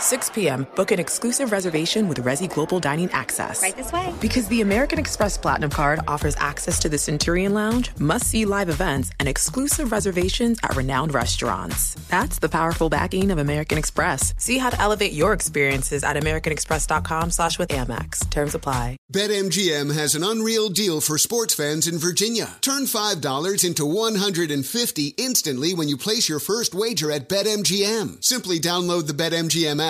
6 p.m., book an exclusive reservation with Resy Global Dining Access. Right this way. Because the American Express Platinum Card offers access to the Centurion Lounge, must see live events, and exclusive reservations at renowned restaurants. That's the powerful backing of American Express. See how to elevate your experiences at AmericanExpress.com slash with Amex. Terms apply. BetMGM has an unreal deal for sports fans in Virginia. Turn $5 into 150 instantly when you place your first wager at BetMGM. Simply download the BetMGM app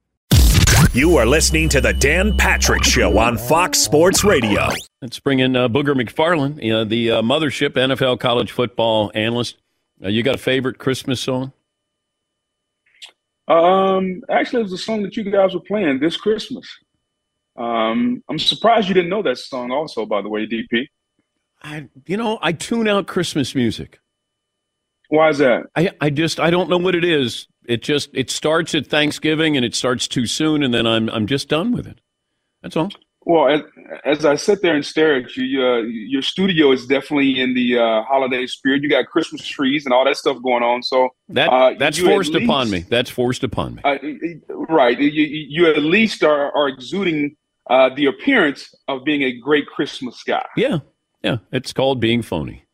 You are listening to the Dan Patrick Show on Fox Sports Radio. Let's bring in uh, Booger McFarland, uh, the uh, mothership NFL college football analyst. Uh, you got a favorite Christmas song? Um, actually, it was a song that you guys were playing this Christmas. Um, I'm surprised you didn't know that song. Also, by the way, DP. I, you know, I tune out Christmas music. Why is that? I, I just, I don't know what it is. It just, it starts at Thanksgiving and it starts too soon, and then I'm, I'm just done with it. That's all. Well, as, as I sit there and stare at you, uh, your studio is definitely in the uh, holiday spirit. You got Christmas trees and all that stuff going on. So that uh, that's forced upon me. That's forced upon me. Uh, right. You, you at least are, are exuding uh, the appearance of being a great Christmas guy. Yeah, yeah. It's called being phony.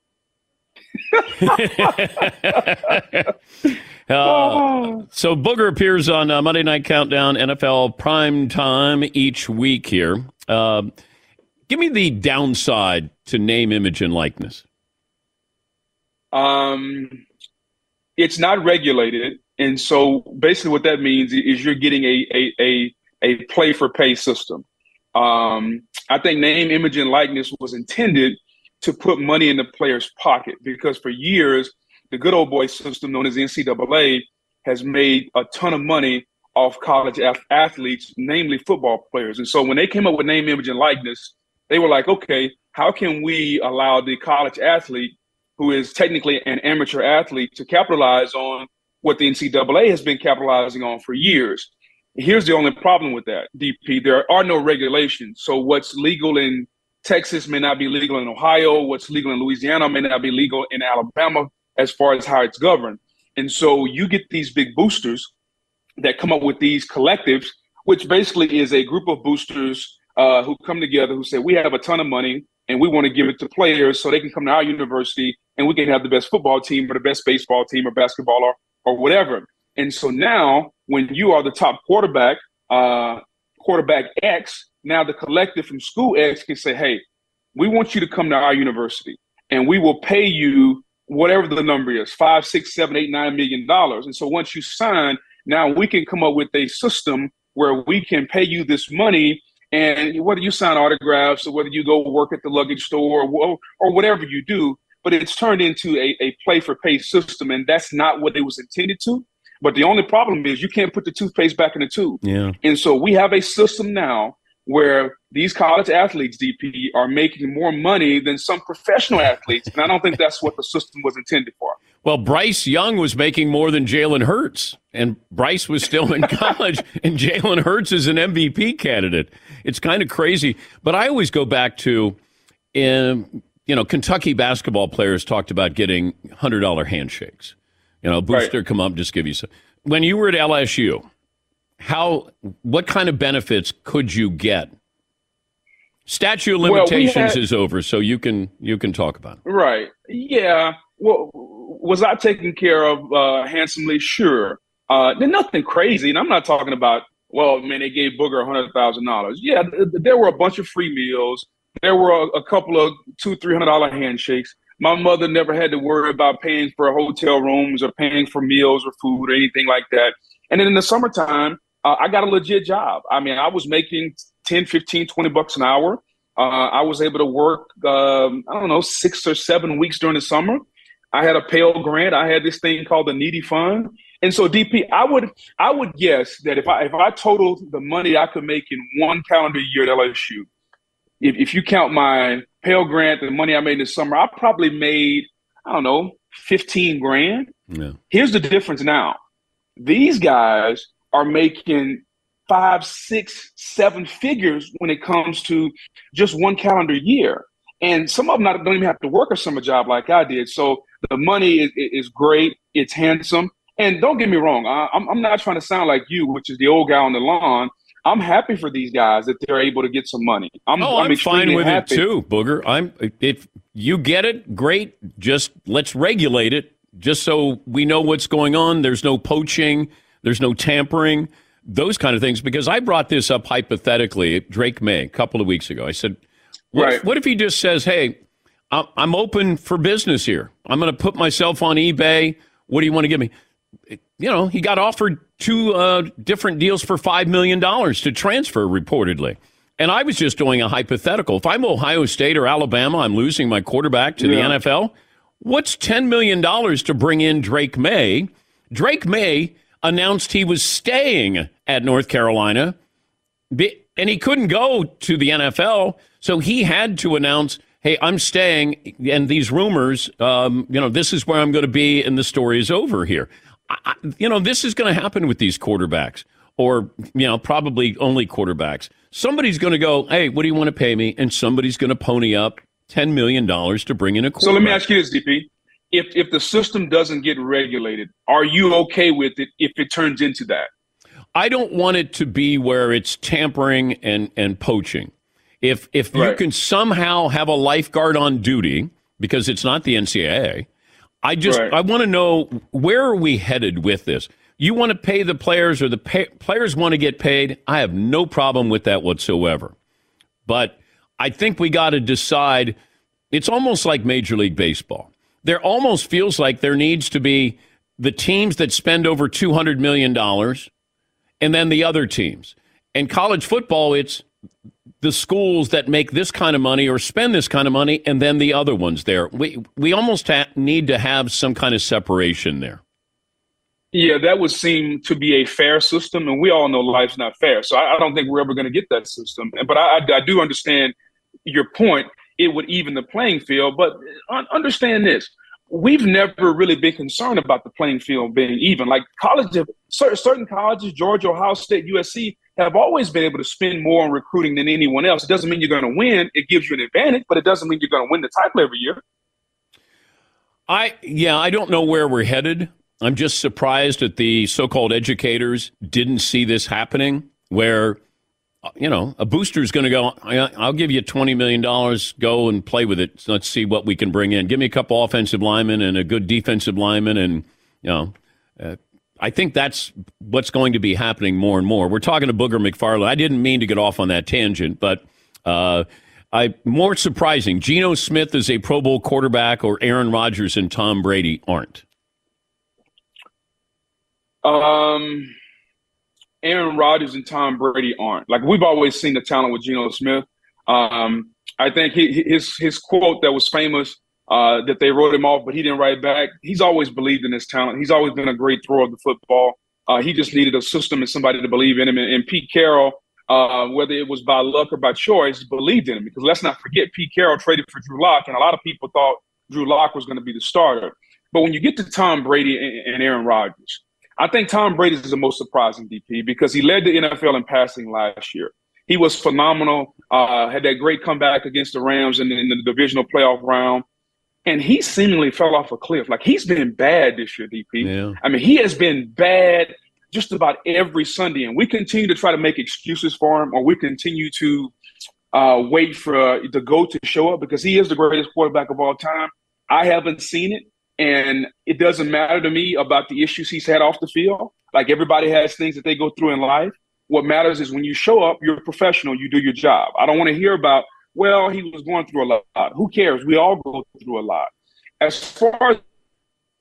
Uh, so Booger appears on uh, Monday Night Countdown, NFL Prime Time each week here. Uh, give me the downside to name, image, and likeness. Um, it's not regulated, and so basically, what that means is you're getting a a a, a play for pay system. Um, I think name, image, and likeness was intended to put money in the player's pocket because for years, the good old boy system known as the NCAA has made a ton of money off college ath- athletes, namely football players. And so when they came up with name, image, and likeness, they were like, okay, how can we allow the college athlete, who is technically an amateur athlete, to capitalize on what the NCAA has been capitalizing on for years? Here's the only problem with that, DP. There are no regulations. So what's legal in Texas may not be legal in Ohio. What's legal in Louisiana may not be legal in Alabama as far as how it's governed. And so you get these big boosters that come up with these collectives, which basically is a group of boosters uh, who come together who say, We have a ton of money and we want to give it to players so they can come to our university and we can have the best football team or the best baseball team or basketball or, or whatever. And so now, when you are the top quarterback, uh, quarterback X, now the collective from school X can say, Hey, we want you to come to our university and we will pay you whatever the number is five, six, seven, eight, nine million dollars. And so once you sign, now we can come up with a system where we can pay you this money. And whether you sign autographs or whether you go work at the luggage store or, or whatever you do, but it's turned into a, a play for pay system. And that's not what it was intended to. But the only problem is you can't put the toothpaste back in the tube. Yeah. And so we have a system now where these college athletes, DP, are making more money than some professional athletes. And I don't think that's what the system was intended for. Well, Bryce Young was making more than Jalen Hurts, and Bryce was still in college, and Jalen Hurts is an MVP candidate. It's kind of crazy. But I always go back to, um, you know, Kentucky basketball players talked about getting hundred dollar handshakes. You know, booster right. come up, just give you some. When you were at LSU, how what kind of benefits could you get? Statute of limitations well, we had, is over, so you can you can talk about it. Right. Yeah. Well, was I taken care of uh, handsomely? Sure. Uh, nothing crazy, and I'm not talking about. Well, man, they gave Booger hundred thousand dollars. Yeah, th- there were a bunch of free meals. There were a, a couple of two, three hundred dollar handshakes. My mother never had to worry about paying for hotel rooms or paying for meals or food or anything like that. And then in the summertime, uh, I got a legit job. I mean, I was making 10, 15, 20 bucks an hour. Uh, I was able to work, um, I don't know, six or seven weeks during the summer. I had a Pell Grant. I had this thing called the Needy Fund. And so DP, I would I would guess that if I if I totaled the money I could make in one calendar year at LSU, if, if you count my Pell Grant, the money I made in the summer, I probably made, I don't know, 15 grand. Yeah. Here's the difference now. These guys are making five, six, seven figures when it comes to just one calendar year. And some of them not, don't even have to work a summer job like I did. So the money is, is great. It's handsome. And don't get me wrong, I, I'm, I'm not trying to sound like you, which is the old guy on the lawn. I'm happy for these guys that they're able to get some money. I'm, oh, I'm, I'm fine with happy. it too, Booger. I'm if you get it, great. Just let's regulate it, just so we know what's going on. There's no poaching. There's no tampering. Those kind of things. Because I brought this up hypothetically, Drake Maye, a couple of weeks ago. I said, what, right. if, what if he just says, "Hey, I'm open for business here. I'm going to put myself on eBay. What do you want to give me?" You know, he got offered two uh, different deals for $5 million to transfer, reportedly. And I was just doing a hypothetical. If I'm Ohio State or Alabama, I'm losing my quarterback to yeah. the NFL. What's $10 million to bring in Drake Maye? Drake Maye announced he was staying at North Carolina, and he couldn't go to the NFL. So he had to announce, hey, I'm staying, and these rumors, um, you know, this is where I'm going to be, and the story is over here. I, you know, this is going to happen with these quarterbacks, or, you know, probably only quarterbacks. Somebody's going to go, hey, what do you want to pay me? And somebody's going to pony up $10 million to bring in a quarterback. So let me ask you this, DP. If, if the system doesn't get regulated, are you okay with it if it turns into that? I don't want it to be where it's tampering and, and poaching. If if right. you can somehow have a lifeguard on duty because it's not the NCAA, I just right. I want to know where are we headed with this? You want to pay the players or the pay, players want to get paid? I have no problem with that whatsoever. But I think we got to decide it's almost like Major League Baseball. There almost feels like there needs to be the teams that spend over $200 million and then the other teams. In college football, it's the schools that make this kind of money or spend this kind of money, and then the other ones there. We we almost ha- need to have some kind of separation there. Yeah, that would seem to be a fair system, and we all know life's not fair. So I, I don't think we're ever going to get that system. But I, I, I, do understand your point. It would even the playing field. But understand this: we've never really been concerned about the playing field being even. Like college, certain colleges, Georgia, Ohio State, USC, have always been able to spend more on recruiting than anyone else. It doesn't mean you're going to win. It gives you an advantage, but it doesn't mean you're going to win the title every year. I yeah, I don't know where we're headed. I'm just surprised that the so-called educators didn't see this happening. Where you know a booster is going to go. I'll give you twenty million dollars. Go and play with it. let's see what we can bring in. Give me a couple offensive linemen and a good defensive lineman, and you know, uh, I think that's what's going to be happening more and more. We're talking to Booger McFarland. I didn't mean to get off on that tangent, but uh, I more surprising. Geno Smith is a Pro Bowl quarterback, or Aaron Rodgers and Tom Brady aren't. Um, Aaron Rodgers and Tom Brady aren't. Like we've always seen the talent with Geno Smith. Um, I think he, his his quote that was famous uh, that they wrote him off, but he didn't write back. He's always believed in his talent. He's always been a great thrower of the football. Uh, he just needed a system and somebody to believe in him. And, and Pete Carroll, uh, whether it was by luck or by choice, believed in him. Because let's not forget, Pete Carroll traded for Drew Lock, and a lot of people thought Drew Lock was going to be the starter. But when you get to Tom Brady and, and Aaron Rodgers, I think Tom Brady is the most surprising DP because he led the NFL in passing last year. He was phenomenal. Uh, had that great comeback against the Rams in, in the divisional playoff round and he seemingly fell off a cliff. Like he's been bad this year, DP. Yeah. I mean, he has been bad just about every Sunday, and we continue to try to make excuses for him, or we continue to uh, wait for the GOAT to show up because he is the greatest quarterback of all time. I haven't seen it, and it doesn't matter to me about the issues he's had off the field. Like everybody has things that they go through in life. What matters is when you show up, you're a professional, you do your job. I don't want to hear about, well, he was going through a lot. Who cares? We all go through a lot. As far as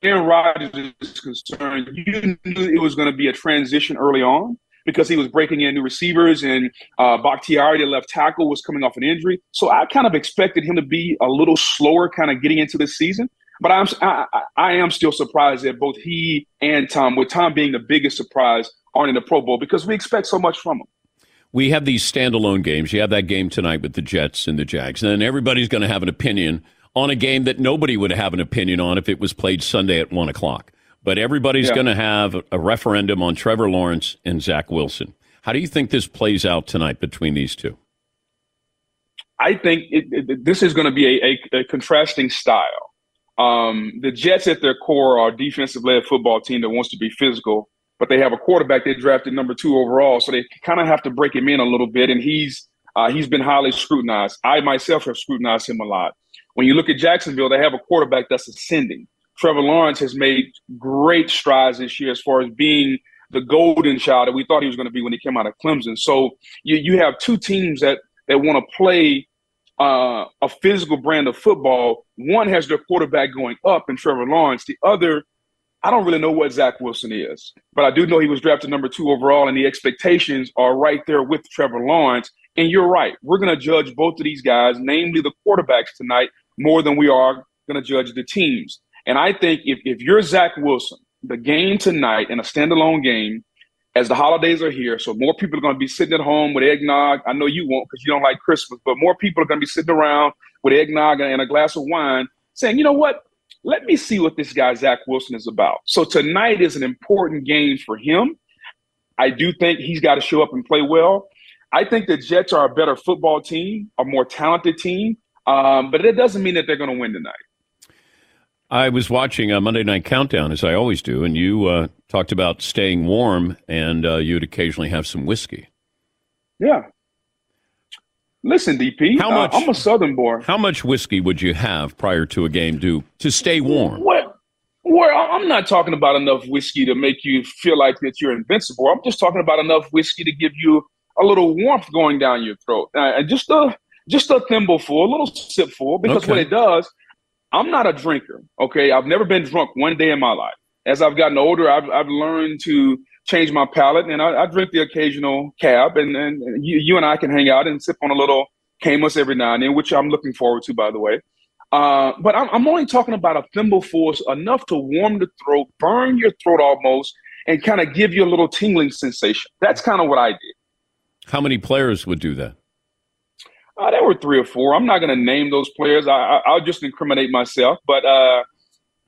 Aaron Rodgers is concerned, you knew it was going to be a transition early on because he was breaking in new receivers and uh, Bakhtiari, the left tackle, was coming off an injury. So I kind of expected him to be a little slower, kind of getting into the season. But I'm I, I am still surprised that both he and Tom, with Tom being the biggest surprise, aren't in the Pro Bowl because we expect so much from him. We have these standalone games. You have that game tonight with the Jets and the Jags, and then everybody's going to have an opinion on a game that nobody would have an opinion on if it was played Sunday at one o'clock. But everybody's yeah. going to have a referendum on Trevor Lawrence and Zach Wilson. How do you think this plays out tonight between these two? I think it, it, this is going to be a, a, a contrasting style. Um, the Jets, at their core, are a defensive-led football team that wants to be physical, but they have a quarterback they drafted number two overall, so they kind of have to break him in a little bit. And he's uh, he's been highly scrutinized. I myself have scrutinized him a lot. When you look at Jacksonville, they have a quarterback that's ascending. Trevor Lawrence has made great strides this year as far as being the golden child that we thought he was going to be when he came out of Clemson. So you, you have two teams that, that want to play uh, a physical brand of football. One has their quarterback going up in Trevor Lawrence. The other, I don't really know what Zach Wilson is, but I do know he was drafted number two overall, and the expectations are right there with Trevor Lawrence. And you're right. We're going to judge both of these guys, namely the quarterbacks tonight, more than we are going to judge the teams. And I think if, if you're Zach Wilson, the game tonight in a standalone game, as the holidays are here, so more people are going to be sitting at home with eggnog. I know you won't because you don't like Christmas, but more people are going to be sitting around with eggnog and a glass of wine saying, you know what? Let me see what this guy, Zach Wilson, is about. So tonight is an important game for him. I do think he's got to show up and play well. I think the Jets are a better football team, a more talented team. Um, but it doesn't mean that they're going to win tonight. I was watching a Monday Night Countdown, as I always do, and you uh, talked about staying warm, and uh, you'd occasionally have some whiskey. Yeah. Listen, DP, how much, uh, I'm a Southern boy. How much whiskey would you have prior to a game to to stay warm? Well, well, I'm not talking about enough whiskey to make you feel like that you're invincible. I'm just talking about enough whiskey to give you a little warmth going down your throat, uh, and just a just a thimbleful, a little sipful, because okay. what it does, I'm not a drinker. Okay, I've never been drunk one day in my life. As I've gotten older, I've, I've learned to change my palate, and I, I drink the occasional cab, and, and you, you and I can hang out and sip on a little Caymus every now and then, which I'm looking forward to, by the way. Uh, but I'm, I'm, only talking about a thimble thimbleful, enough to warm the throat, burn your throat almost, and kind of give you a little tingling sensation. That's kind of what I did. How many players would do that? Uh, there were three or four. I'm not going to name those players. I, will just incriminate myself. But uh,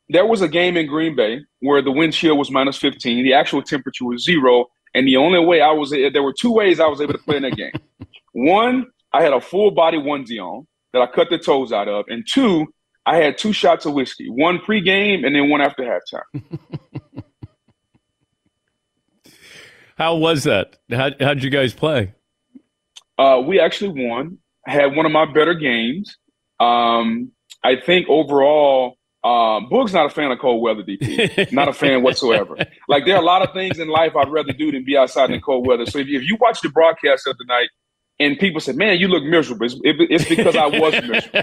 there was a game in Green Bay where the wind chill was minus 15. The actual temperature was zero. And the only way I was, there were two ways I was able to play in that game. one, I had a full body onesie on that I cut the toes out of. And two, I had two shots of whiskey, one pregame and then one after halftime. How was that? How, how'd you guys play? Uh, we actually won had one of my better games. Um, I think overall, uh, Boog's not a fan of cold weather, DP. not a fan whatsoever. Like there are a lot of things in life I'd rather do than be outside in the cold weather. So if you, if you watch the broadcast of the night and people say, "Man, you look miserable," it's, it's because I was miserable.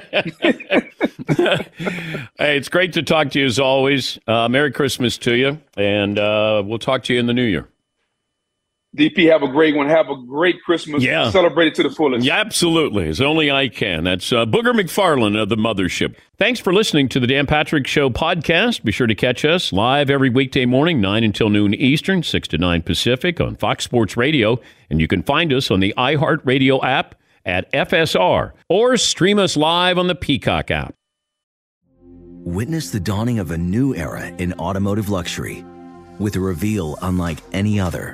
hey, it's great to talk to you as always. Uh, Merry Christmas to you, and uh, we'll talk to you in the new year. DP, have a great one. Have a great Christmas. Yeah. Celebrate it to the fullest. Yeah, absolutely. As only I can. That's uh, Booger McFarland of the Mothership. Thanks for listening to the Dan Patrick Show podcast. Be sure to catch us live every weekday morning, 9 until noon Eastern, 6 to 9 Pacific on Fox Sports Radio. And you can find us on the iHeartRadio app at FSR or stream us live on the Peacock app. Witness the dawning of a new era in automotive luxury with a reveal unlike any other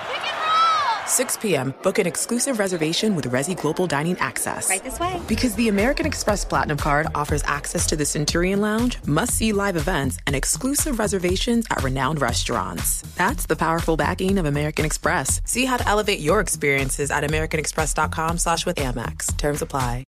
6 p.m., book an exclusive reservation with Resy Global Dining Access. Right this way. Because the American Express Platinum Card offers access to the Centurion Lounge, must see live events, and exclusive reservations at renowned restaurants. That's the powerful backing of American Express. See how to elevate your experiences at AmericanExpress.com slash with Amex. Terms apply.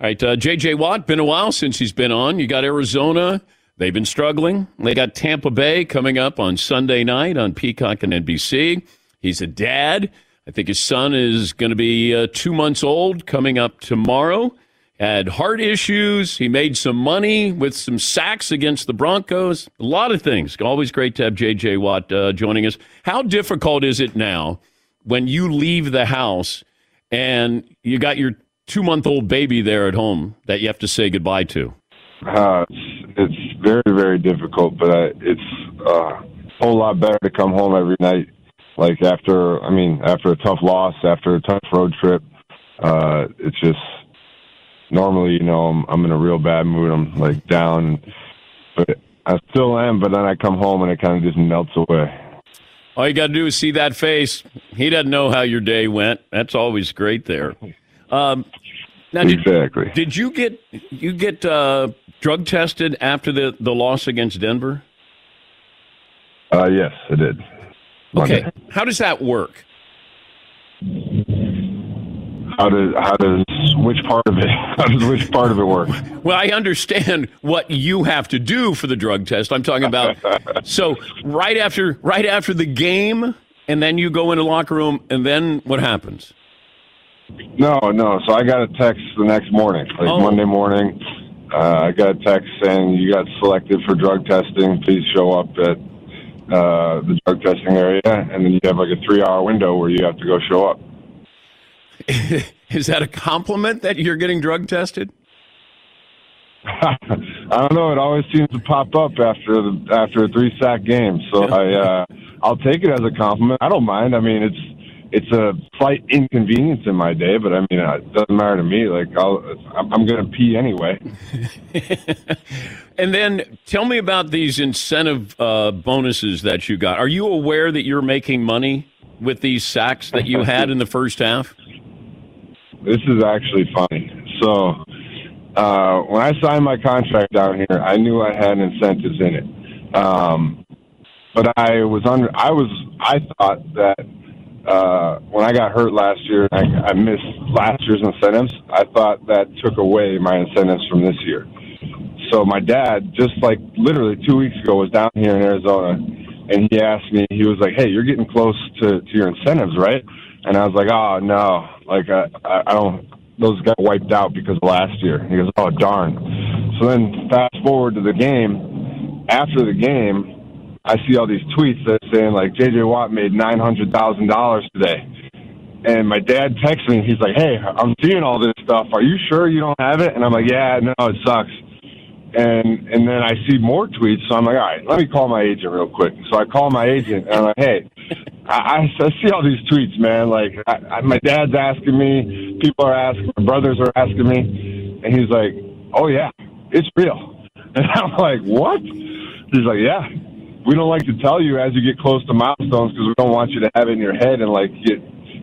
All right, uh, J.J. Watt, been a while since he's been on. You got Arizona. They've been struggling. They got Tampa Bay coming up on Sunday night on Peacock and NBC. He's a dad. I think his son is going to be uh, two months old coming up tomorrow. Had heart issues. He made some money with some sacks against the Broncos. A lot of things. Always great to have J.J. Watt uh, joining us. How difficult is it now when you leave the house and you got your two month old baby there at home that you have to say goodbye to? Uh, it's, it's very, very difficult, but uh, it's uh, a whole lot better to come home every night like after I mean after a tough loss, after a tough road trip, uh, it's just normally you know I'm I'm in a real bad mood. I'm like down, but I still am. But then I come home and it kind of just melts away. All you got to do is see that face. He doesn't know how your day went. That's always great there. Um, now, did, exactly. Did you get you get uh, drug tested after the the loss against Denver? Uh, yes, I did. Okay, how does that work? How does how does which part of it how does which part of it work? Well, I understand what you have to do for the drug test. I'm talking about so right after right after the game, and then you go into locker room, and then what happens? No, no. So I got a text the next morning, like Oh. Monday morning. Uh, I got a text saying you got selected for drug testing. Please show up at uh, the drug testing area, and then you have like a three-hour window where you have to go show up. Is that a compliment that you're getting drug tested? I don't know. It always seems to pop up after the, after a three sack game. So I uh, I'll take it as a compliment. I don't mind. I mean, it's it's a slight inconvenience in my day, but I mean, it doesn't matter to me. Like I'll I'm, I'm going to pee anyway. And then tell me about these incentive uh, bonuses that you got. Are you aware that you're making money with these sacks that you had in the first half? This is actually funny. So uh, when I signed my contract down here, I knew I had incentives in it. Um, but I was under. I was. I thought that uh, when I got hurt last year, I, I missed last year's incentives. I thought that took away my incentives from this year. So my dad, just like literally two weeks ago, was down here in Arizona, and he asked me. He was like, "Hey, you're getting close to to your incentives, right?" And I was like, "Oh no, like I I don't." Those got wiped out because last year. He goes, "Oh darn." So then fast forward to the game. After the game, I see all these tweets that saying like JJ Watt made nine hundred thousand dollars today, And my dad texts me. and He's like, "Hey, I'm seeing all this stuff. Are you sure you don't have it?" And I'm like, "Yeah, no, it sucks." And and then I see more tweets, so I'm like, "All right, let me call my agent real quick." So I call my agent, and I'm like, "Hey, I, I see all these tweets, man. Like, I, I, my dad's asking me, people are asking, my brothers are asking me, and he's like, "Oh yeah, it's real." And I'm like, "What?" He's like, "Yeah." We don't like to tell you as you get close to milestones because we don't want you to have it in your head and like get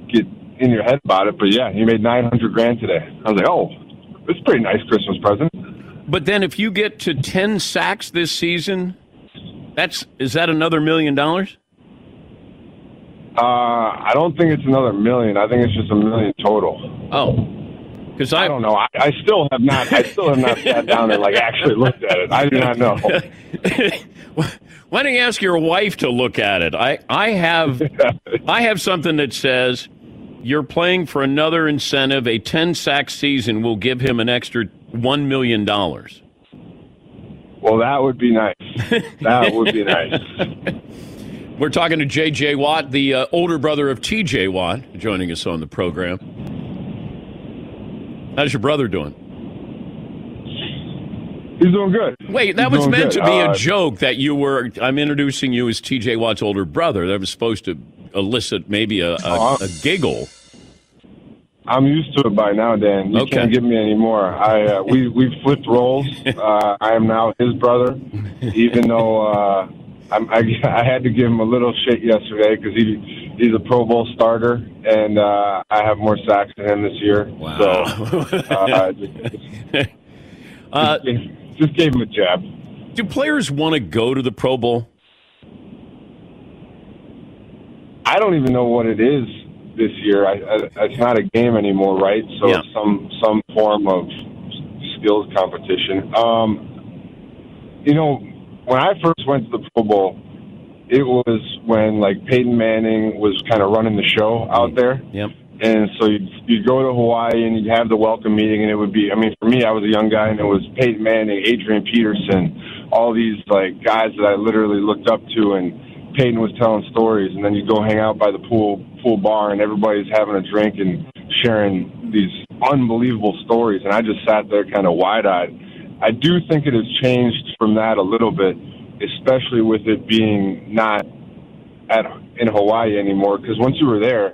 get in your head about it. But yeah, he made nine hundred grand today. I was like, oh, it's a pretty nice Christmas present. But then, if you get to ten sacks this season, that's is that another million dollars? Uh, I don't think it's another million. I think it's just a million total. Oh, because I, I, don't know. I, I still have not. I still have not sat down and like actually looked at it. I do not know. Why don't you ask your wife to look at it? I, I have I have something that says you're playing for another incentive. A ten sack season will give him an extra one million dollars. Well, that would be nice. That would be nice. We're talking to J.J. Watt, the uh, older brother of T.J. Watt, joining us on the program. How's your brother doing? He's doing good. Wait, that He's was meant good. to be uh, a joke that you were. I'm introducing you as T.J. Watt's older brother. That was supposed to elicit maybe a, a, Oh, a giggle. I'm used to it by now, Dan. You Okay. can't give me any more. I uh, we we flipped roles. Uh, I am now his brother, even though uh, I'm, I I had to give him a little shit yesterday because he he's a Pro Bowl starter and uh, I have more sacks than him this year. Wow. So uh, just, gave him a jab. do players want to go to the Pro Bowl? I don't even know what it is this year. I, I, it's not a game anymore, right? So Yeah. some some form of skills competition. Um, you know, when I first went to the Pro Bowl, it was when like Peyton Manning was kind of running the show out there. Yep. And so you'd, you'd go to Hawaii and you'd have the welcome meeting, and it would be, I mean, for me, I was a young guy, and it was Peyton Manning, Adrian Peterson, all these like guys that I literally looked up to, and Peyton was telling stories, and then you go hang out by the pool pool bar, and everybody's having a drink and sharing these unbelievable stories, and I just sat there kind of wide eyed. I do think it has changed from that a little bit, especially with it being not at in Hawaii anymore. Because once you were there,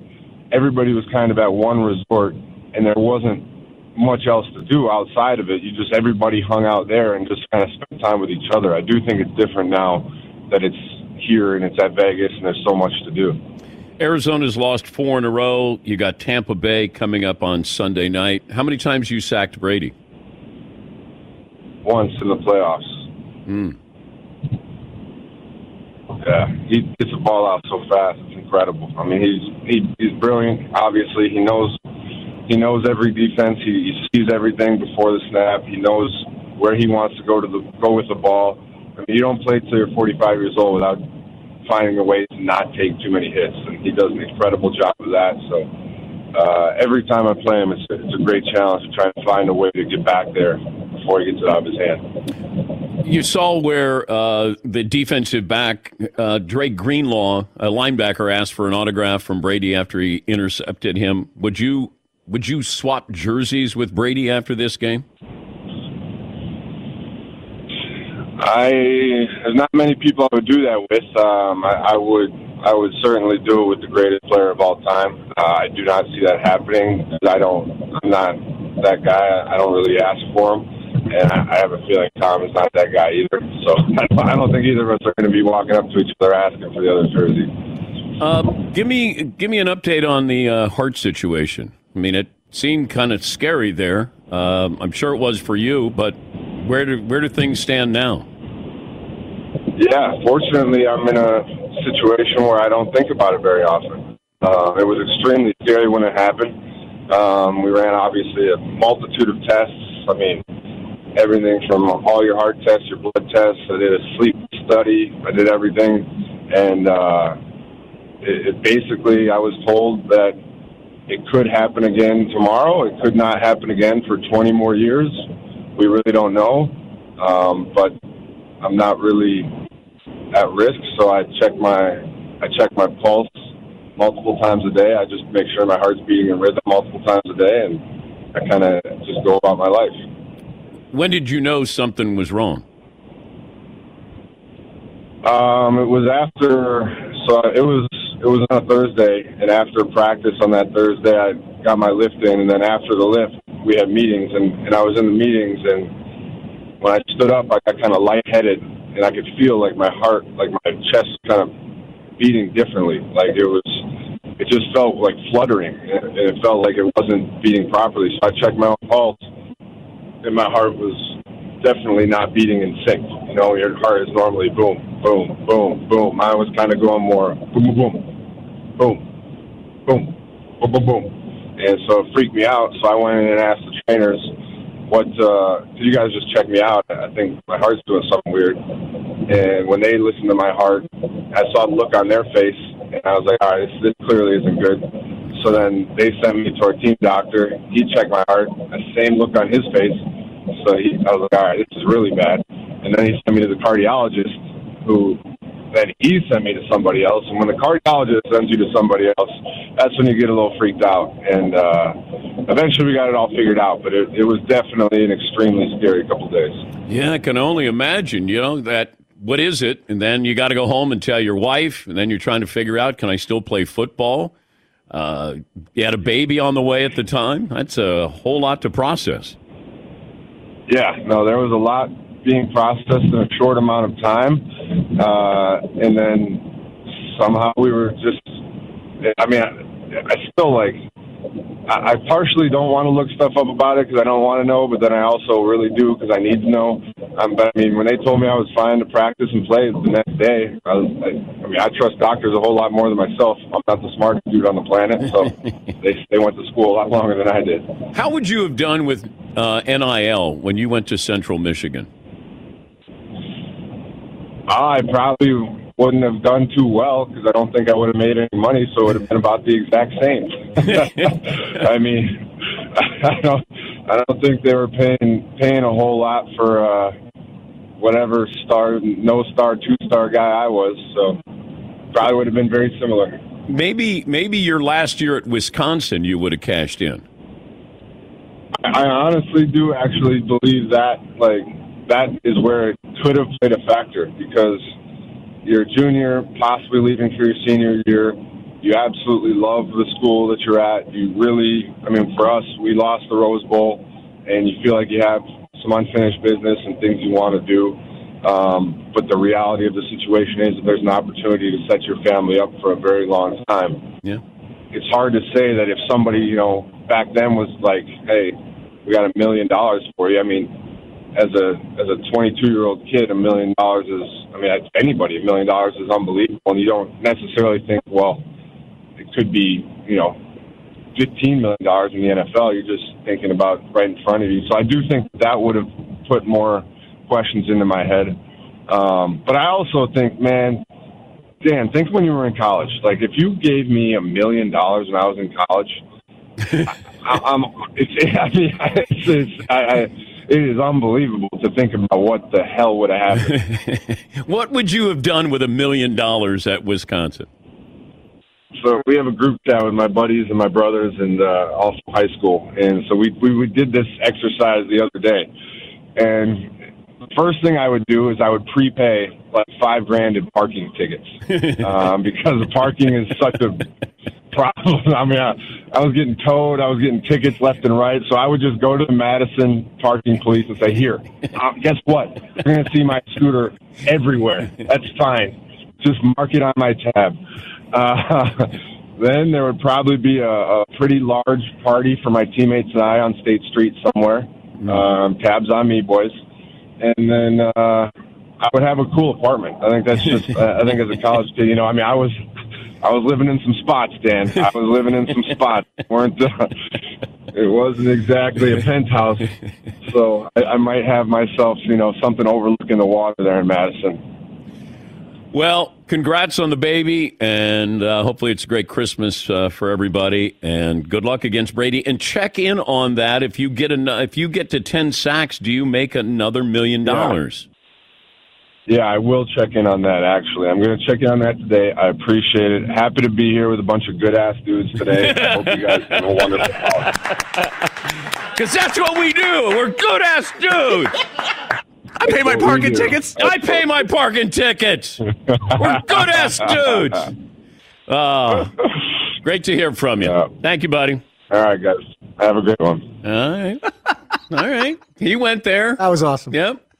everybody was kind of at one resort, and there wasn't much else to do outside of it. You just everybody hung out there and just kind of spent time with each other. I do think it's different now that it's here and it's at Vegas, and there's so much to do. Arizona's lost four in a row. You got Tampa Bay coming up on Sunday night. How many times you sacked Brady? Once in the playoffs. Hmm. Yeah, he gets the ball out so fast. It's incredible. I mean, he's he, he's brilliant. Obviously, he knows he knows every defense. He, he sees everything before the snap. He knows where he wants to go to the go with the ball. I mean, you don't play till you're 45 years old without finding a way to not take too many hits, and he does an incredible job of that. So uh, every time I play him, it's it's a great challenge to try and find a way to get back there before he gets it out of his hand. You saw where uh, the defensive back, uh, Dre Greenlaw, a linebacker, asked for an autograph from Brady after he intercepted him. Would you would you swap jerseys with Brady after this game? I there's not many people I would do that with. Um, I, I would I would certainly do it with the greatest player of all time. Uh, I do not see that happening. I don't. I'm not that guy. I don't really ask for him, and I, I have a feeling Tom is not that guy either. So I don't, I don't think either of us are going to be walking up to each other asking for the other jersey. Um, give me give me an update on the uh, heart situation. I mean, it seemed kind of scary there. Um, I'm sure it was for you, but where do where do things stand now? Yeah, fortunately, I'm in a situation where I don't think about it very often. Uh, it was extremely scary when it happened. Um, we ran obviously a multitude of tests. I mean, everything from all your heart tests, your blood tests. I did a sleep study. I did everything, and uh, it, it basically I was told that it could happen again tomorrow. It could not happen again for 20 more years. We really don't know, um, but I'm not really at risk. So I check my I check my pulse multiple times a day. I just make sure my heart's beating in rhythm multiple times a day, and I kind of just go about my life. When did you know something was wrong? Um, it was after, so it was it was on a Thursday, and after practice on that Thursday, I got my lift in, and then after the lift, we had meetings, and and I was in the meetings, and when I stood up, I got kind of lightheaded, and I could feel like my heart, like my chest, kind of beating differently, like it was. It just felt like fluttering, and it felt like it wasn't beating properly. So I checked my own pulse, and my heart was definitely not beating in sync. You know, your heart is normally boom, boom, boom, boom. Mine was kind of going more boom, boom, boom, boom, boom, boom, boom, boom. And so it freaked me out. So I went in and asked the trainers, what, uh, could you guys just check me out? I think my heart's doing something weird. And when they listened to my heart, I saw the look on their face, and I was like, all right, this, this clearly isn't good. So then they sent me to our team doctor. He checked my heart, the same look on his face. So he, I was like, all right, this is really bad. And then he sent me to the cardiologist, who then he sent me to somebody else. And when the cardiologist sends you to somebody else, that's when you get a little freaked out. And uh, eventually we got it all figured out, but it, it was definitely an extremely scary couple days. Yeah, I can only imagine, you know, that what is it? And then you got to go home and tell your wife, and then you're trying to figure out can I still play football? Uh, you had a baby on the way at the time. That's a whole lot to process. Yeah, no, there was a lot being processed in a short amount of time, uh, and then somehow we were just. I mean, I, I still like. I, I partially don't want to look stuff up about it because I don't want to know, but then I also really do because I need to know. Um, but I mean, when they told me I was fine to practice and play the next day, I was. I, I mean, I trust doctors a whole lot more than myself. I'm not the smartest dude on the planet, so they they went to school a lot longer than I did. How would you have done with uh, NIL when you went to Central Michigan? I probably wouldn't have done too well because I don't think I would have made any money, so it would have been about the exact same. I mean, I don't, I don't think they were paying paying a whole lot for uh, whatever star, no star, two star guy I was. So probably would have been very similar. Maybe, maybe your last year at Wisconsin, you would have cashed in. I honestly do actually believe that, like, that is where it could have played a factor because you're a junior, possibly leaving for your senior year. You absolutely love the school that you're at. You really, I mean, for us, we lost the Rose Bowl, and you feel like you have some unfinished business and things you want to do. Um, but the reality of the situation is that there's an opportunity to set your family up for a very long time. Yeah. It's hard to say that if somebody, you know, back then was like, hey, we got a million dollars for you. I mean, as a as a 22 year old kid, a million dollars is I mean, anybody, a million dollars is unbelievable, and you don't necessarily think, well, it could be you know, 15 million dollars in the NFL. You're just thinking about right in front of you. So I do think that would have put more questions into my head. Um, but I also think, man, Dan, think when you were in college. Like if you gave me a million dollars when I was in college. I, I'm, it's, I mean, it's, it's, I, I, it is unbelievable to think about what the hell would have happened. what would you have done with a million dollars at Wisconsin? So we have a group chat with my buddies and my brothers, and uh, also high school. And so we, we we did this exercise the other day, and the first thing I would do is I would prepay like five grand in parking tickets um, because the parking is such a problem. I mean, I, I was getting towed, I was getting tickets left and right, so I would just go to the Madison parking police and say, "Here, uh, guess what? You're going to see my scooter everywhere. That's fine. Just mark it on my tab." Uh, then there would probably be a, a pretty large party for my teammates and I on State Street somewhere. Um, tabs on me, boys. And then uh, I would have a cool apartment. I think that's just. I think as a college kid, you know, I mean, I was I was living in some spots, Dan. I was living in some spots. weren't uh, It wasn't exactly a penthouse, so I, I might have myself, you know, something overlooking the water there in Madison. Well, congrats on the baby, and uh, hopefully it's a great Christmas uh, for everybody. And good luck against Brady. And check in on that. If you get an, if you get to ten sacks, do you make another million dollars? Yeah, I will check in on that. Actually, I'm going to check in on that today. I appreciate it. Happy to be here with a bunch of good ass dudes today. I hope you guys have a wonderful holiday. Because that's what we do. We're good ass dudes. I pay my parking tickets. I pay my parking tickets. We're good ass dudes. Oh, great to hear from you. Yeah. Thank you, buddy. All right, guys. Have a great one. All right. All right. He went there. That was awesome. Yep.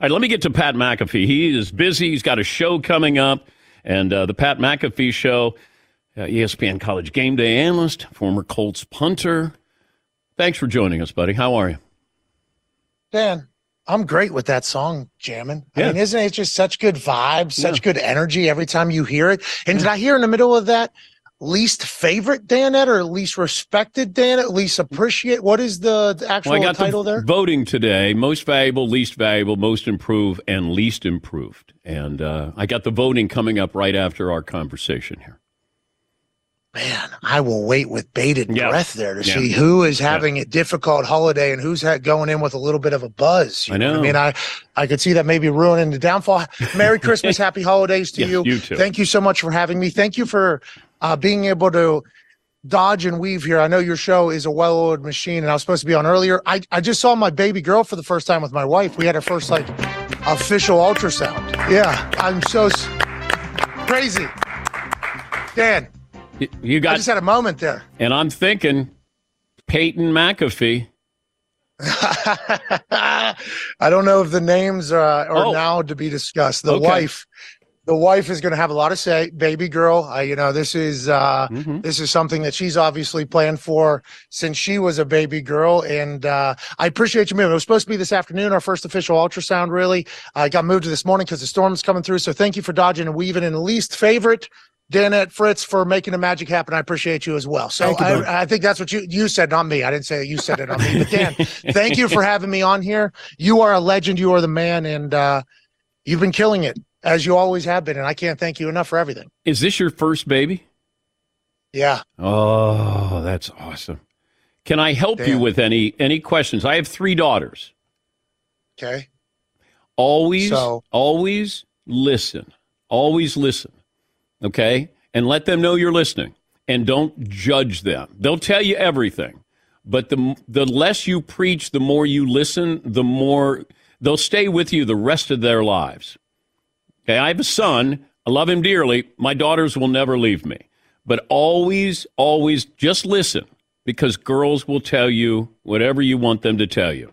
All right, let me get to Pat McAfee. He is busy. He's got a show coming up, and uh, the Pat McAfee Show, uh, ESPN College Game Day analyst, former Colts punter. Thanks for joining us, buddy. How are you? Dan, I'm great with that song jamming. Yeah. I mean, isn't it just such good vibes, such Yeah. good energy every time you hear it? And did I hear in the middle of that least favorite Danette or least respected Danette, least appreciate? What is the, the actual Well, title the there? voting today: most valuable, least valuable, most improved, and least improved. And uh, I got the voting coming up right after our conversation here. Man, I will wait with bated Yeah. breath there to Yeah. see who is having a difficult holiday and who's going in with a little bit of a buzz. you I what know. I mean, I, I could see that maybe ruining the downfall. Merry Christmas, happy holidays to you. you too. Thank you so much for having me. Thank you for uh, being able to dodge and weave here. I know your show is a well-oiled machine, and I was supposed to be on earlier. I, I just saw my baby girl for the first time with my wife. We had our first like official ultrasound. Yeah, I'm so s- crazy. Dan, Y- You I got, just had a moment there. and I'm thinking Peyton McAfee. I don't know if the names uh, are Oh. now to be discussed. The Okay. wife, the wife is going to have a lot of say. Baby girl, uh, you know, this is uh, Mhm. this is something that she's obviously planned for since she was a baby girl. And uh, I appreciate you moving. It was supposed to be this afternoon, our first official ultrasound. Really, I got moved to this morning because the storm's coming through. So thank you for dodging and weaving. And least favorite, Danette Fritz for making the magic happen. I appreciate you as well. So you. I, I think that's what you you said, not me. I didn't say that you said it on me. But Dan, thank you for having me on here. You are a legend. You are the man, and uh, you've been killing it as you always have been. And I can't thank you enough for everything. Is this your first baby? Yeah. Oh, that's awesome. Can I help you with any any questions? I have three daughters. Okay. Always, So- always listen. Always listen. Okay? And let them know you're listening. And don't judge them. They'll tell you everything. But the the less you preach, the more you listen, the more they'll stay with you the rest of their lives. Okay, I have a son. I love him dearly. My daughters will never leave me. But always, always just listen because girls will tell you whatever you want them to tell you.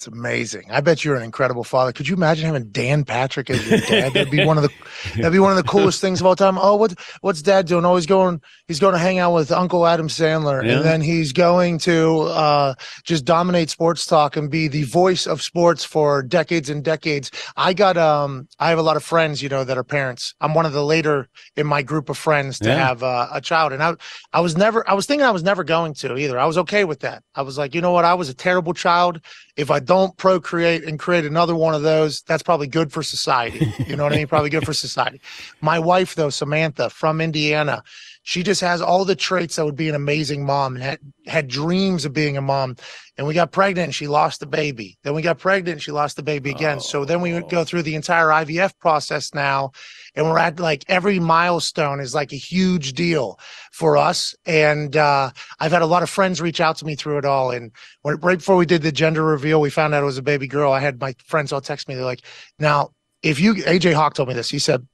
It's amazing. I bet you're an incredible father. Could you imagine having Dan Patrick as your dad? That'd be one of the that'd be one of the coolest things of all time. Oh, what what's dad doing? Oh, he's going he's going to hang out with Uncle Adam Sandler, Yeah. and then he's going to uh, just dominate sports talk and be the voice of sports for decades and decades. I got um I have a lot of friends, you know, that are parents. I'm one of the later in my group of friends to Yeah. have uh, a child, and I I was never I was thinking I was never going to either. I was okay with that. I was like, you know what? I was a terrible child if I don't procreate and create another one of those, that's probably good for society. You know what I mean? Probably good for society. My wife, though, Samantha from Indiana, she just has all the traits that would be an amazing mom and had, had dreams of being a mom. And we got pregnant and she lost the baby. Then we got pregnant and she lost the baby again. So then we would go oh. through the entire IVF process now. And we're at like every milestone is like a huge deal for us. And uh, I've had a lot of friends reach out to me through it all. And when, right before we did the gender reveal, we found out it was a baby girl. I had my friends all text me. They're like, now, if you, AJ Hawk told me this, he said,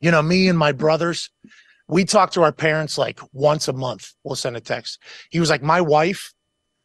you know, me and my brothers, we talk to our parents like once a month. We'll send a text. He was like, my wife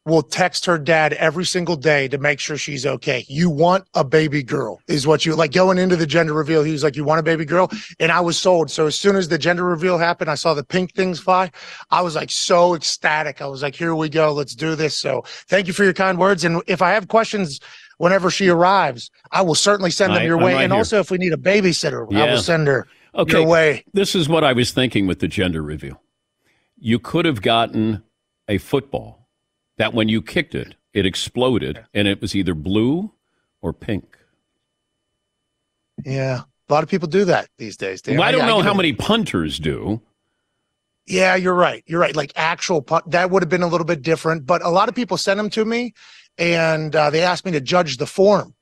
will text her dad every single day to make sure she's okay. You want a baby girl, is what you like going into the gender reveal. He was like, You want a baby girl? And I was sold. So as soon as the gender reveal happened, I saw the pink things fly. I was like so ecstatic. I was like, Here we go. Let's do this. So thank you for your kind words. And if I have questions, Whenever she arrives, I will certainly send them I- your I'm way. right and here. also, if we need a babysitter, I will send her Okay. your way. This is what I was thinking with the gender reveal. You could have gotten a football that when you kicked it, it exploded and it was either blue or pink. Yeah. A lot of people do that these days. Dan. Well, I don't know how it. many punters do. Yeah, you're right. You're right. Like actual punt, that would have been a little bit different. But a lot of people send them to me, and uh, they ask me to judge the form,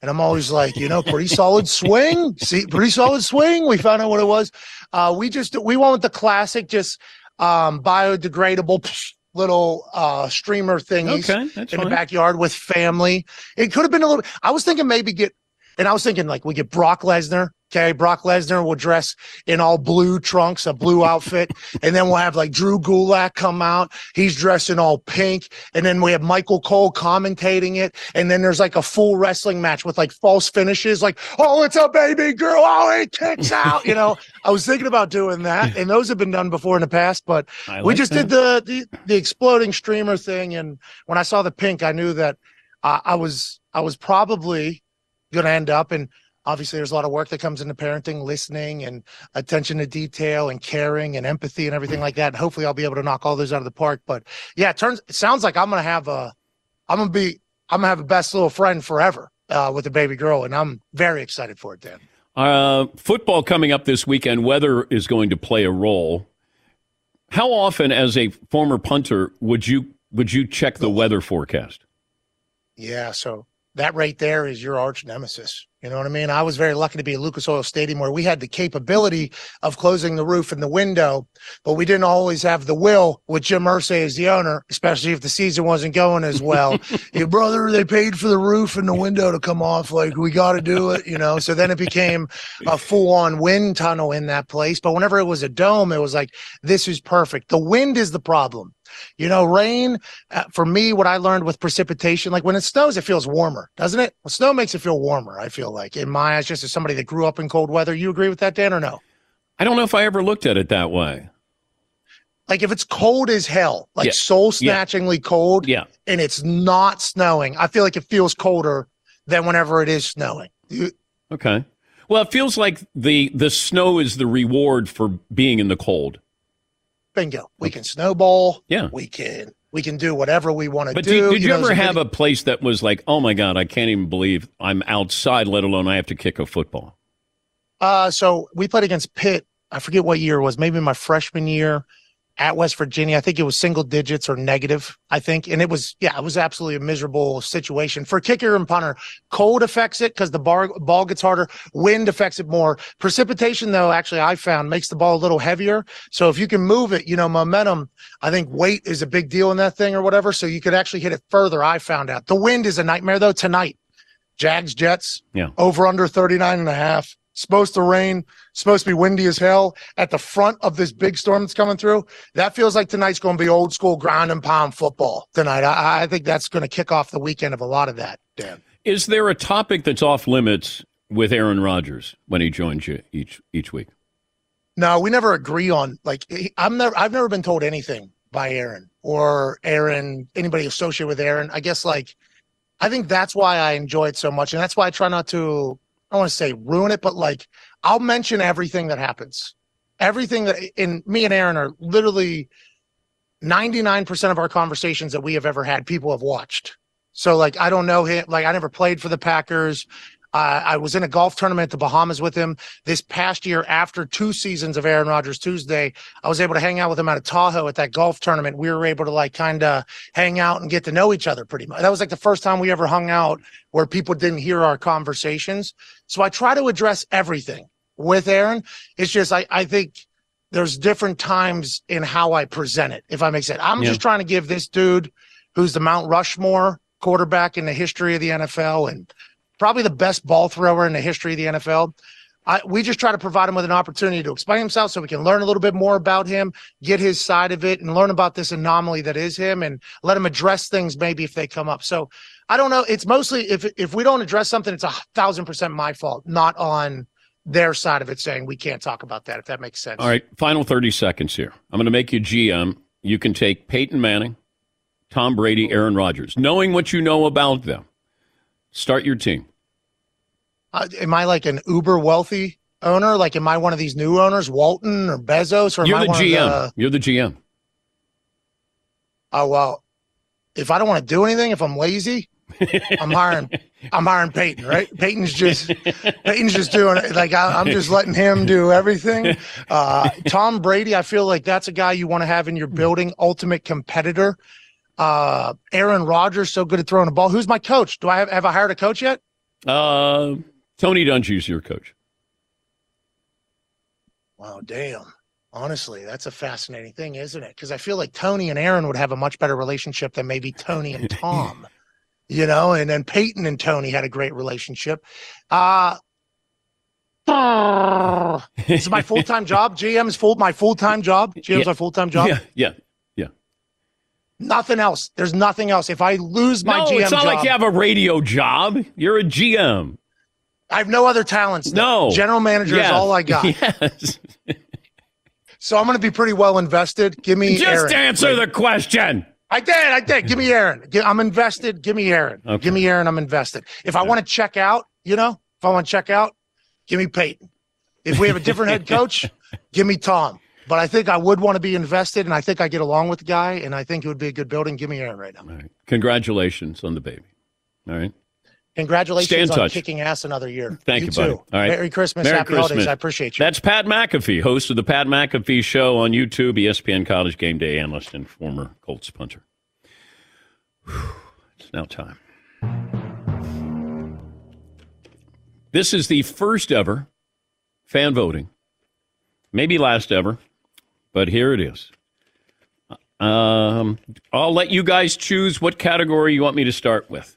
and I'm always like, you know, pretty solid swing. See, pretty solid swing. We found out what it was. Uh, we just we went with the classic, just um, biodegradable little uh, streamer thingies Okay, in the backyard with family. It could have been a little. I was thinking maybe get, and I was thinking like we get Brock Lesnar. Okay, Brock Lesnar will dress in all blue trunks, a blue outfit, and then we'll have like Drew Gulak come out. He's dressed in all pink, and then we have Michael Cole commentating it, and then there's like a full wrestling match with like false finishes, like oh it's a baby girl, oh it kicks out. You know, I was thinking about doing that, and those have been done before in the past, but I we like just did the, the the exploding streamer thing, and when I saw the pink, I knew that uh, I was I was probably going to end up and obviously there's a lot of work that comes into parenting listening and attention to detail and caring and empathy and everything like that and hopefully i'll be able to knock all those out of the park but yeah it turns it sounds like i'm gonna have a i'm gonna be i'm gonna have a best little friend forever uh, with a baby girl and i'm very excited for it dan Uh, football coming up this weekend. Weather is going to play a role. How often, as a former punter, would you would you check the weather forecast? Yeah, so that right there is your arch nemesis. You know what I mean? I was very lucky to be at Lucas Oil Stadium where we had the capability of closing the roof and the window, but we didn't always have the will with Jim Irsay as the owner, especially if the season wasn't going as well. hey, brother, they paid for the roof and the window to come off. Like, we got to do it, you know? So then it became a full on wind tunnel in that place. But whenever it was a dome, it was like, this is perfect. The wind is the problem. You know, rain, uh, for me, what I learned with precipitation, like when it snows, it feels warmer, doesn't it? Well, snow makes it feel warmer, I feel like, in my eyes, just as somebody that grew up in cold weather. You agree with that, Dan, or no? I don't know if I ever looked at it that way. Like if it's cold as hell, like Yeah. soul snatchingly cold, Yeah. and it's not snowing, I feel like it feels colder than whenever it is snowing. Okay. Well, it feels like the the snow is the reward for being in the cold. Bingo. We can snowball. Yeah. We can we can do whatever we want to But do. did, did you, know, ever have many- a place that was like, oh my god, I can't even believe I'm outside, let alone I have to kick a football? Uh, so we played against Pitt. I forget what year it was. Maybe my freshman year at West Virginia. I think it was single digits or negative. I think, and it was yeah, it was absolutely a miserable situation for kicker and punter. Cold affects it because the bar, ball gets harder. Wind affects it more. Precipitation, though, actually, I found makes the ball a little heavier. So if you can move it, you know, momentum. I think weight is a big deal in that thing or whatever. So you could actually hit it further. I found out the wind is a nightmare though tonight. Jags Jets Yeah. over under 39 and a half. Supposed to rain, supposed to be windy as hell at the front of this big storm that's coming through. That feels like tonight's going to be old school ground and pound football tonight. I, I think that's going to kick off the weekend of a lot of that, Dan. Is there a topic that's off limits with Aaron Rodgers when he joins you each each week? No, we never agree on like I'm never I've never been told anything by Aaron or Aaron anybody associated with Aaron. I guess like I think that's why I enjoy it so much, and that's why I try not to. I want to say ruin it, but like I'll mention everything that happens, everything that. in me and Aaron are literally ninety nine percent of our conversations that we have ever had. People have watched. So like I don't know him. Like I never played for the Packers. Uh, I was in a golf tournament at the Bahamas with him this past year. After two seasons of Aaron Rodgers Tuesday, I was able to hang out with him at a Tahoe at that golf tournament. We were able to like kind of hang out and get to know each other pretty much. That was like the first time we ever hung out where people didn't hear our conversations. So I try to address everything with Aaron. It's just I I think there's different times in how I present it. If I make sense, I'm Yeah. just trying to give this dude who's the Mount Rushmore quarterback in the history of the NFL and probably the best ball thrower in the history of the NFL. I, we just try to provide him with an opportunity to explain himself so we can learn a little bit more about him, get his side of it, and learn about this anomaly that is him and let him address things maybe if they come up. So I don't know. It's mostly if if we don't address something, it's a thousand percent my fault, not on their side of it saying we can't talk about that, if that makes sense. All right, final 30 seconds here. I'm going to make you GM. You can take Peyton Manning, Tom Brady, Aaron Rodgers. Knowing what you know about them, start your team. Uh, am I like an uber wealthy owner? Like, am I one of these new owners, Walton or Bezos, or am You're the GM. the? You're the GM. Oh well, if I don't want to do anything, if I'm lazy, I'm hiring. I'm hiring Peyton. Right? Peyton's just Peyton's just doing it. Like I, I'm just letting him do everything. Uh, Tom Brady, I feel like that's a guy you want to have in your building. Ultimate competitor. Uh, Aaron Rodgers, so good at throwing the ball. Who's my coach? Do I have have I hired a coach yet? Uh, Tony Dungy's your coach. Wow, damn. Honestly, that's a fascinating thing, isn't it? Because I feel like Tony and Aaron would have a much better relationship than maybe Tony and Tom. you know, and then Peyton and Tony had a great relationship. Uh this is my full time job. GM is full my full time job. GM is Yeah. my full time job. Yeah, yeah, yeah. Nothing else. There's nothing else. If I lose my no, GM it's not job, like you have a radio job. You're a GM. I have no other talents. No. general manager Yes. is all I got. Yes. So I'm going to be pretty well invested. Give me Just Aaron. answer the question. I did. I did. Give me Aaron. I'm invested. Give me Aaron. Okay. Give me Aaron. I'm invested. If I want to check out, you know, if I want to check out, give me Peyton. If we have a different head coach, give me Tom. But I think I would want to be invested, and I think I get along with the guy, and I think it would be a good building. Give me Aaron right now. All right. Congratulations on the baby. All right. Congratulations on kicking ass another year. Thank you, too. buddy. All right. Merry Christmas. Merry Happy Christmas. holidays. I appreciate you. That's Pat McAfee, host of the Pat McAfee Show on YouTube, ESPN College Game Day analyst and former Colts punter. Whew. It's now time. This is the first ever fan voting, maybe last ever, but here it is. Um, I'll let you guys choose what category you want me to start with.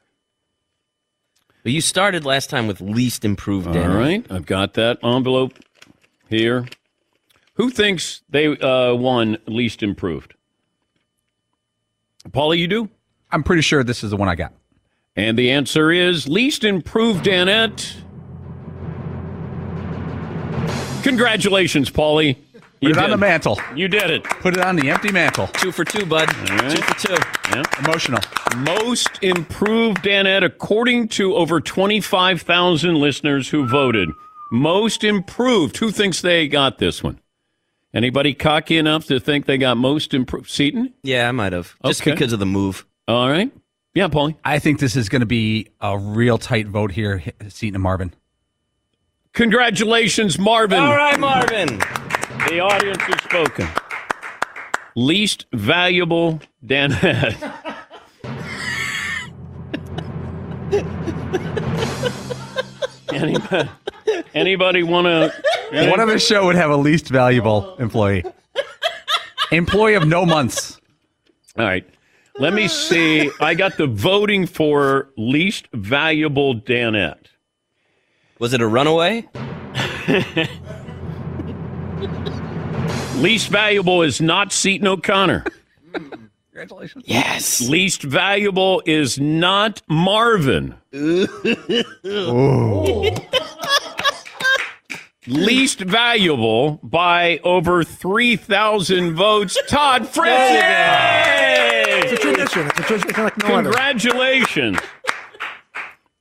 But you started last time with least improved. All Dan. I've got that envelope here. Who thinks they uh, won least improved? Paulie, you do? I'm pretty sure this is the one I got. And the answer is least improved, Danette. Congratulations, Paulie. Put it on the mantle. You did it. Put it on the empty mantle. Two for two, bud. Two for two. Yeah. Emotional. Most improved, Danette, according to over 25,000 listeners who voted. Most improved. Who thinks they got this one? Anybody cocky enough to think they got most improved? Seton? Yeah, I might have. Just Okay. because of the move. All right. Yeah, Paulie. I think this is going to be a real tight vote here, Seton and Marvin. Congratulations, Marvin. All right, Marvin. The audience has spoken. Least valuable Danette. anybody, anybody want to? One of the show would have a least valuable employee. employee of no months. All right. Let me see. I got the voting for least valuable Danette. Was it a runaway? Least valuable is not Seton O'Connor. Congratulations. Yes. Least valuable is not Marvin. Least valuable by over 3,000 votes, Todd Fritz. It's a tradition. It's a tradition like no other. Congratulations.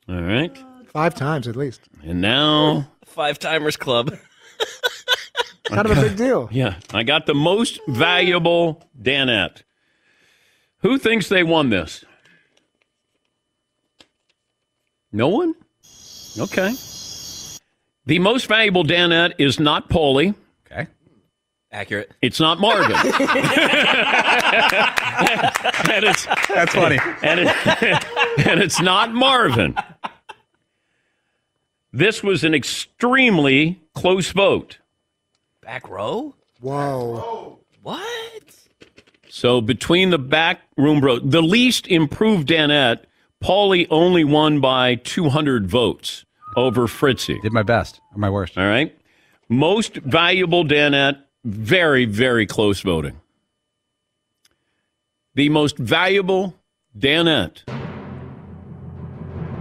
All right. Five times at least. And now, Five Timers Club. Kind of a big deal. yeah, I got the most valuable Danette. Who thinks they won this? No one? Okay. The most valuable Danette is not Paulie. Okay. Accurate. It's not Marvin. and it's, That's funny. and, it, and it's not Marvin. This was an extremely close vote. Back row? Whoa. What? So between the back room row, the least improved Danette, Paulie only won by 200 votes over Fritzy. Did my best or my worst. All right. Most valuable Danette, very, very close voting. The most valuable Danette.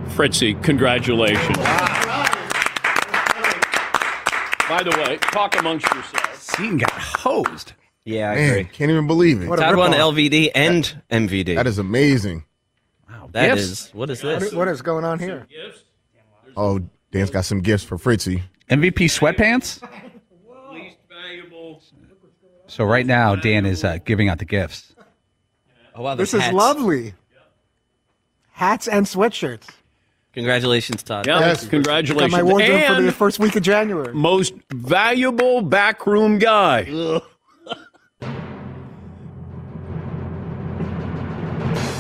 Fritzy, congratulations. By the way, talk amongst yourselves. Seton got hosed. Yeah, I Man, agree. can't even believe it. What a Todd won. LVD and MVD. That is amazing. That Gifts? is- What is this? what is going on here? Oh, Dan's got some gifts for Fritzy. MVP sweatpants. Least valuable. So right now, Dan is uh, giving out the gifts. Oh, wow, This there's is lovely. Hats and sweatshirts. Congratulations, Todd. Yeah, Yes. congratulations. Got my wardrobe for the first week of January. most valuable backroom guy.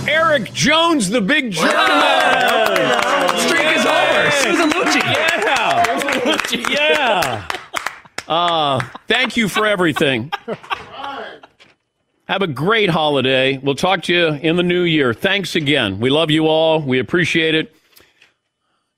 Eric Jones, the big journalist. Streak is over. Susan Lucci. Yeah. Susan Lucci. yeah. Uh, thank you for everything. Have a great holiday. We'll talk to you in the new year. Thanks again. We love you all. We appreciate it.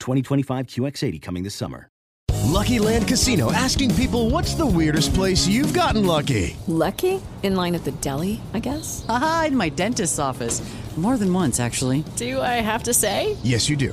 2025 QX80 coming this summer. Lucky Land Casino asking people what's the weirdest place you've gotten lucky? Lucky? In line at the deli, I guess? Aha, in my dentist's office. More than once, actually. Do I have to say? Yes, you do.